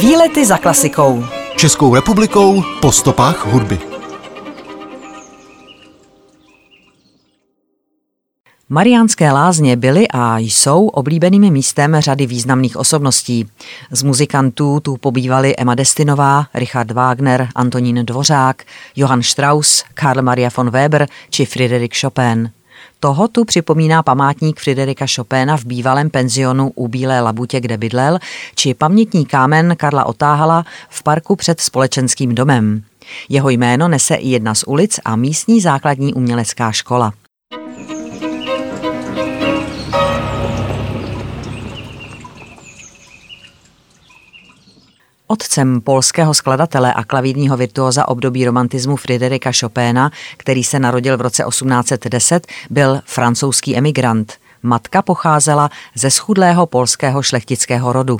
Výlety za klasikou. Českou republikou po stopách hudby. Mariánské lázně byly a jsou oblíbeným místem řady významných osobností. Z muzikantů tu pobývali Emma Destinová, Richard Wagner, Antonín Dvořák, Johann Strauss, Karl Maria von Weber či Friedrich Chopin. Toho tu připomíná památník Friderika Chopéna v bývalém penzionu u Bílé labutě, kde bydlel, či pamětní kámen Karla Otáhala v parku před společenským domem. Jeho jméno nese i jedna z ulic a místní základní umělecká škola. Otcem polského skladatele a klavírního virtuóza období romantismu Friderika Chopéna, který se narodil v roce 1810, byl francouzský emigrant. Matka pocházela ze schudlého polského šlechtického rodu.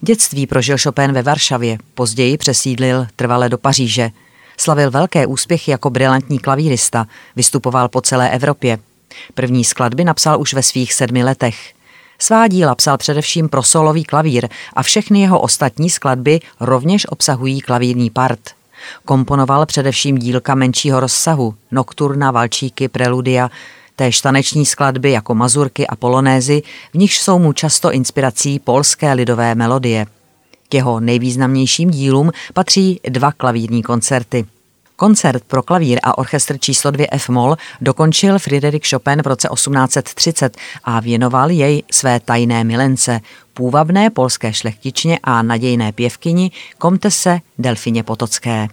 Dětství prožil Chopin ve Varšavě, později přesídlil trvale do Paříže. Slavil velké úspěchy jako brilantní klavírista, vystupoval po celé Evropě. První skladby napsal už ve svých sedmi letech. Svá díla psal především pro solový klavír a všechny jeho ostatní skladby rovněž obsahují klavírní part. Komponoval především dílka menšího rozsahu, nokturna, valčíky, preludia, též taneční skladby jako mazurky a polonézy, v nichž jsou mu často inspirací polské lidové melodie. K jeho nejvýznamnějším dílům patří dva klavírní koncerty – Koncert pro klavír a orchestr číslo 2 F moll dokončil Friedrich Chopin v roce 1830 a věnoval jej své tajné milence, půvabné polské šlechtičně a nadějné pěvkyni komtese Delfině Potocké.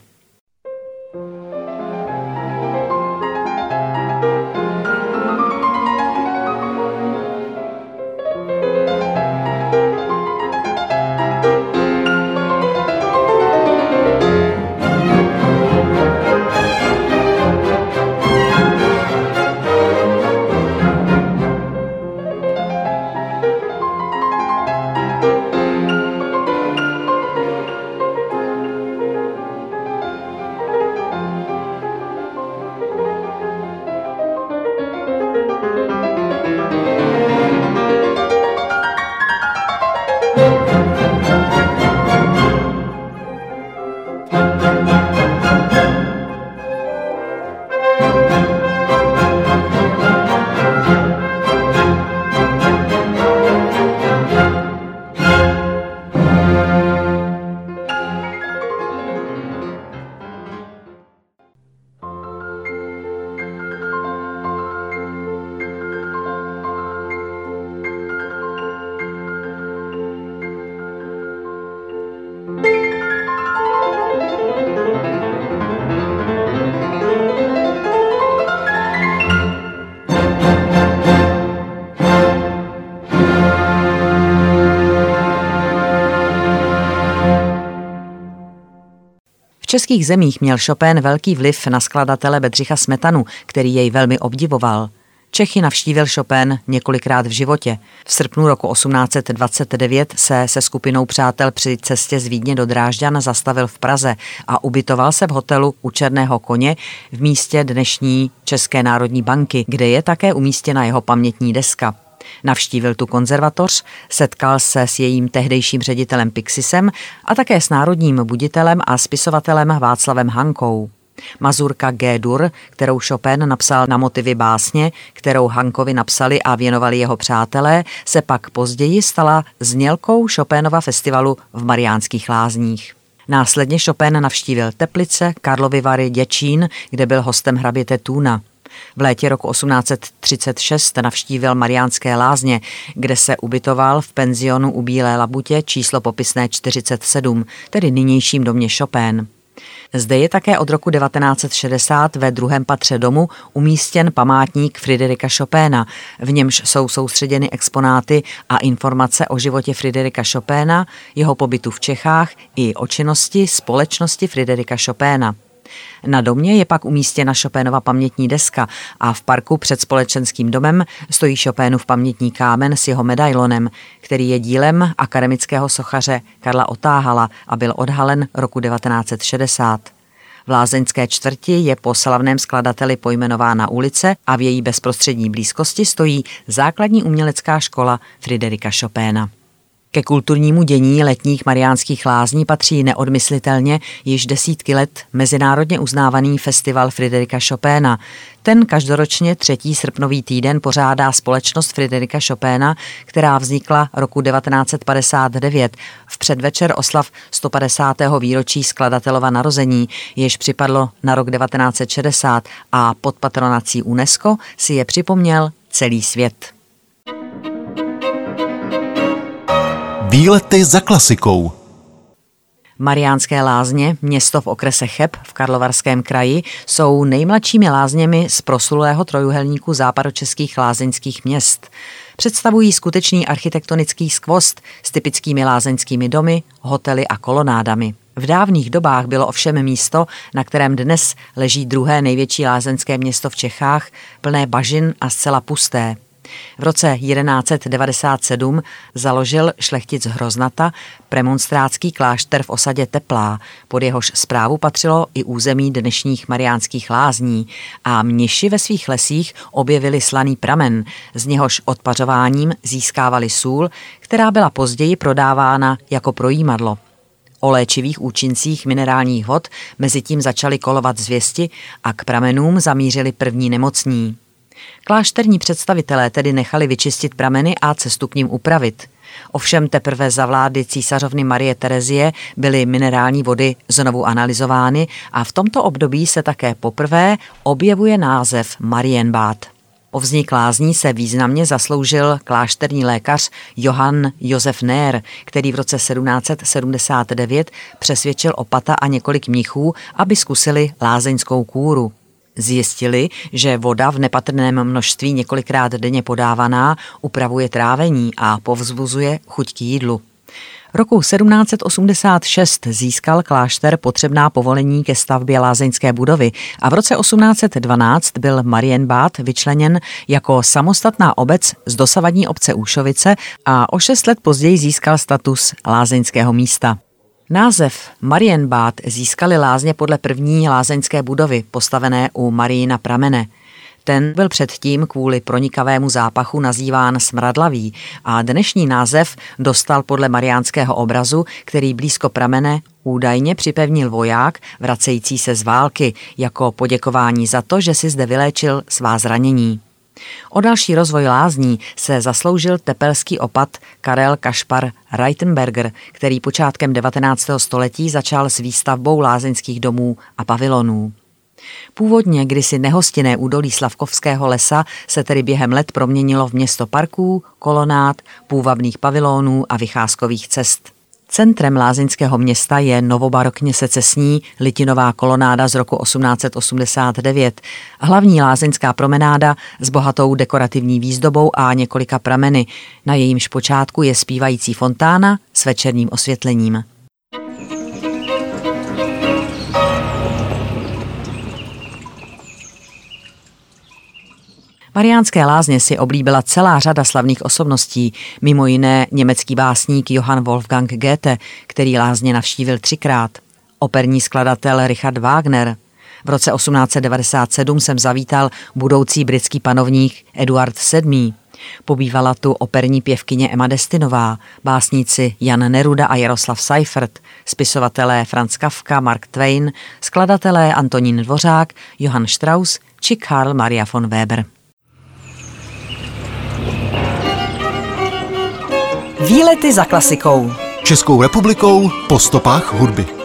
Českých zemích měl Chopin velký vliv na skladatele Bedřicha Smetanu, který jej velmi obdivoval. Čechy navštívil Chopin několikrát v životě. V srpnu roku 1829 se se skupinou přátel při cestě z Vídně do Drážďan zastavil v Praze a ubytoval se v hotelu u Černého koně v místě dnešní České národní banky, kde je také umístěna jeho pamětní deska. Navštívil tu konzervatoř, setkal se s jejím tehdejším ředitelem Pixisem a také s národním buditelem a spisovatelem Václavem Hankou. Mazurka G-dur, kterou Chopin napsal na motivy básně, kterou Hankovi napsali a věnovali jeho přátelé, se pak později stala znělkou Chopinova festivalu v Mariánských lázních. Následně Chopin navštívil Teplice, Karlovy Vary, Děčín, kde byl hostem hraběte Tuna. V létě roku 1836 navštívil Mariánské lázně, kde se ubytoval v penzionu u Bílé labutě číslo popisné 47, tedy nynějším domě Chopin. Zde je také od roku 1960 ve druhém patře domu umístěn památník Friderika Chopéna, v němž jsou soustředěny exponáty a informace o životě Friderika Chopéna, jeho pobytu v Čechách i o činnosti společnosti Friderika Chopéna. Na domě je pak umístěna Chopinova pamětní deska a v parku před společenským domem stojí Chopinův pamětní kámen s jeho medailonem, který je dílem akademického sochaře Karla Otáhala a byl odhalen roku 1960. V lázeňské čtvrti je po slavném skladateli pojmenována ulice a v její bezprostřední blízkosti stojí základní umělecká škola Friderika Chopéna. Ke kulturnímu dění letních mariánských lázní patří neodmyslitelně již desítky let mezinárodně uznávaný festival Friderika Chopéna. Ten každoročně třetí srpnový týden pořádá společnost Friderika Chopéna, která vznikla roku 1959 v předvečer oslav 150. výročí skladatelova narození, jež připadlo na rok 1960 a pod patronací UNESCO si je připomněl celý svět. Výlety za klasikou. Mariánské lázně, město v okrese Cheb v Karlovarském kraji, jsou nejmladšími lázněmi z proslulého trojuhelníku západočeských lázeňských měst. Představují skutečný architektonický skvost s typickými lázeňskými domy, hotely a kolonádami. V dávných dobách bylo ovšem místo, na kterém dnes leží druhé největší lázeňské město v Čechách, plné bažin a zcela pusté. V roce 1197 založil šlechtic Hroznata premonstrátský klášter v osadě Teplá, pod jehož zprávu patřilo i území dnešních mariánských lázní a mniši ve svých lesích objevili slaný pramen, z něhož odpařováním získávali sůl, která byla později prodávána jako projímadlo. O léčivých účincích minerálních vod mezi tím začaly kolovat zvěsti a k pramenům zamířili první nemocní. Klášterní představitelé tedy nechali vyčistit prameny a cestu k ním upravit. Ovšem teprve za vlády císařovny Marie Terezie byly minerální vody znovu analyzovány a v tomto období se také poprvé objevuje název Marienbad. O vznik lázní se významně zasloužil klášterní lékař Johann Josef Nér, který v roce 1779 přesvědčil opata a několik mnichů, aby zkusili lázeňskou kůru. Zjistili, že voda v nepatrném množství několikrát denně podávaná upravuje trávení a povzbuzuje chuť k jídlu. Roku 1786 získal klášter potřebná povolení ke stavbě lázeňské budovy a v roce 1812 byl Marienbad vyčleněn jako samostatná obec z dosavadní obce Úšovice a o šest let později získal status lázeňského místa. Název Marienbad získali lázně podle první lázeňské budovy, postavené u Marína pramene. Ten byl předtím kvůli pronikavému zápachu nazýván smradlavý a dnešní název dostal podle mariánského obrazu, který blízko pramene údajně připevnil voják vracející se z války jako poděkování za to, že si zde vyléčil svá zranění. O další rozvoj lázní se zasloužil tepelský opat Karel Kašpar Reitenberger, který počátkem 19. století začal s výstavbou lázeňských domů a pavilonů. Původně kdysi nehostinné údolí Slavkovského lesa se tedy během let proměnilo v město parků, kolonád, půvabných pavilonů a vycházkových cest. Centrem lázeňského města je novobarokně secesní litinová kolonáda z roku 1889, hlavní lázeňská promenáda s bohatou dekorativní výzdobou a několika prameny. Na jejímž počátku je zpívající fontána s večerním osvětlením. Mariánské lázně si oblíbila celá řada slavných osobností, mimo jiné německý básník Johann Wolfgang Goethe, který lázně navštívil třikrát, operní skladatel Richard Wagner. V roce 1897 jsem zavítal budoucí britský panovník Eduard VII. Pobývala tu operní pěvkyně Emma Destinová, básníci Jan Neruda a Jaroslav Seifert, spisovatelé Franz Kafka, Mark Twain, skladatelé Antonín Dvořák, Johann Strauss či Karl Maria von Weber. Výlety za klasikou. Českou republikou po stopách hudby.